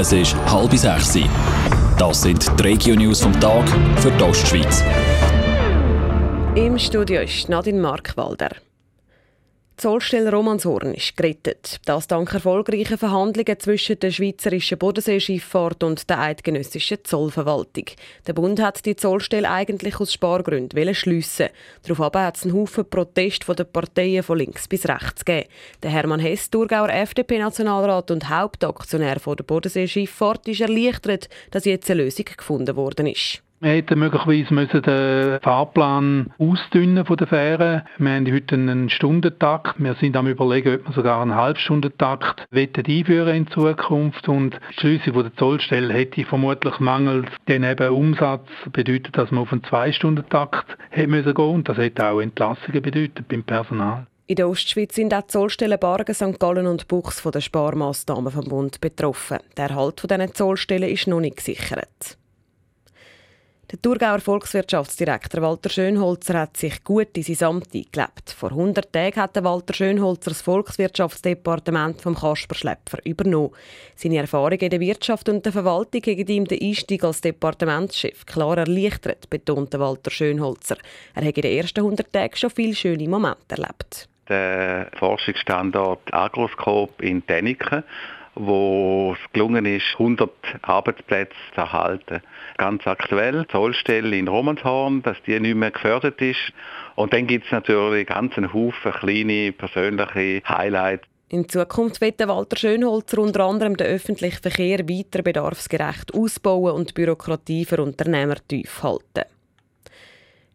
Es ist halb sechs. Das sind die Regio-News vom Tag für die Ostschweiz. Im Studio ist Nadine Markwalder. Zollstelle Romanshorn ist gerettet. Das dank erfolgreichen Verhandlungen zwischen der schweizerischen Bodenseeschifffahrt und der eidgenössischen Zollverwaltung. Der Bund hat die Zollstelle eigentlich aus Spargründen schliessen. Daraufhin hat es einen Haufen Protest von den Parteien von links bis rechts gegeben. Der Hermann Hess, Thurgauer FDP-Nationalrat und Hauptaktionär der Bodenseeschifffahrt, ist erleichtert, dass jetzt eine Lösung gefunden worden ist. Wir hätten möglicherweise müssen den Fahrplan ausdünnen von der Fähre. Wir haben heute einen Stundentakt. Wir sind am überlegen, ob wir sogar einen Halbstundentakt einführen in Zukunft. Und die Schliessung der Zollstelle hätte vermutlich mangels den eben Umsatz bedeutet, dass man auf einen Zwei-Stunden-Takt hätte müssen gehen. Und das hätte auch Entlassungen bedeutet beim Personal. In der Ostschweiz sind auch die Zollstellen Bargen, St. Gallen und Buchs von den Sparmaßnahmen vom Bund betroffen. Der Erhalt dieser Zollstellen ist noch nicht gesichert. Der Thurgauer Volkswirtschaftsdirektor Walter Schönholzer hat sich gut in sein Amt eingelebt. Vor 100 Tagen hat Walter Schönholzer das Volkswirtschaftsdepartement vom Kasper Schlepfer übernommen. Seine Erfahrungen in der Wirtschaft und der Verwaltung gegen ihm den Einstieg als Departementschef klar erleichtert, betonte Walter Schönholzer. Er hat in den ersten 100 Tagen schon viele schöne Momente erlebt. Der Forschungsstandort Agroscope in Däniken wo es gelungen ist, 100 Arbeitsplätze zu erhalten. Ganz aktuell, die Zollstelle in Romanshorn, dass die nicht mehr gefördert ist. Und dann gibt es natürlich ganz einen Haufen kleine persönliche Highlights. In Zukunft wird Walter Schönholzer unter anderem den öffentlichen Verkehr weiter bedarfsgerecht ausbauen und die Bürokratie für Unternehmer tief halten.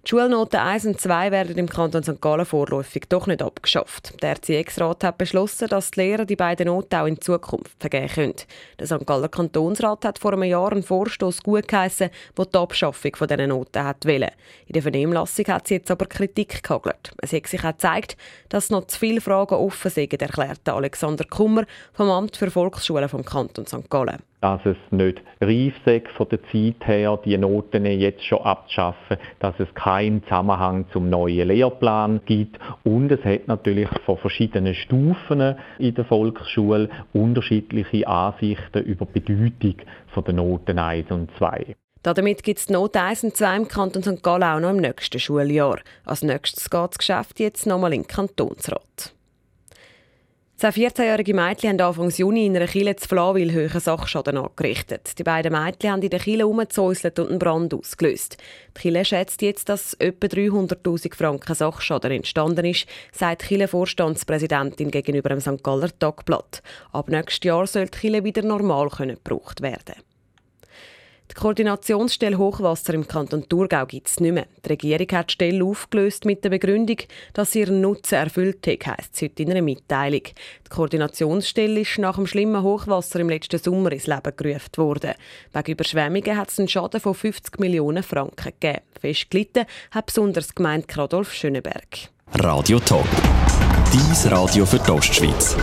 Die Schulnoten 1 und 2 werden im Kanton St. Gallen vorläufig doch nicht abgeschafft. Der Erziehungsrat hat beschlossen, dass die Lehrer die beiden Noten auch in Zukunft vergeben können. Der St. Galler Kantonsrat hat vor einem Jahr einen Vorstoß gutgeheissen, der die Abschaffung dieser Noten hat wollen. In der Vernehmlassung hat sie jetzt aber Kritik gehagelt. Es hat sich auch gezeigt, dass noch zu viele Fragen offen sind, erklärte Alexander Kummer vom Amt für Volksschulen vom Kanton St. Gallen dass es nicht reif sei von der Zeit her, die Noten jetzt schon abzuschaffen, dass es keinen Zusammenhang zum neuen Lehrplan gibt und es hat natürlich von verschiedenen Stufen in der Volksschule unterschiedliche Ansichten über die Bedeutung der Noten 1 und 2. Damit gibt es die Note 1 und 2 im Kanton St. Gallen auch noch im nächsten Schuljahr. Als nächstes geht das Geschäft jetzt nochmal in den Kantonsrat. Zwei 14-jährige Mädchen haben Anfang Juni in einer Kille zu Flawil höheren Sachschaden angerichtet. Die beiden Mädchen haben in der Kille herumgezäuselt und einen Brand ausgelöst. Die Kille schätzt jetzt, dass etwa 300'000 Franken Sachschaden entstanden ist, sagt die Kille-Vorstandspräsidentin gegenüber dem St. Galler Tagblatt. Ab nächstes Jahr soll die Kille wieder normal gebraucht werden Koordinationsstelle Hochwasser im Kanton Thurgau gibt es nicht mehr. Die Regierung hat die Stelle aufgelöst mit der Begründung, dass ihren Nutzen erfüllt hat, heisst es heute in einer Mitteilung. Die Koordinationsstelle ist nach dem schlimmen Hochwasser im letzten Sommer ins Leben gerufen worden. Wegen Überschwemmungen hat es einen Schaden von 50 Millionen Franken gegeben. Fest gelitten hat besonders gemeint Kradolf Schöneberg. Radio Top. Dies Radio für die Ostschweiz.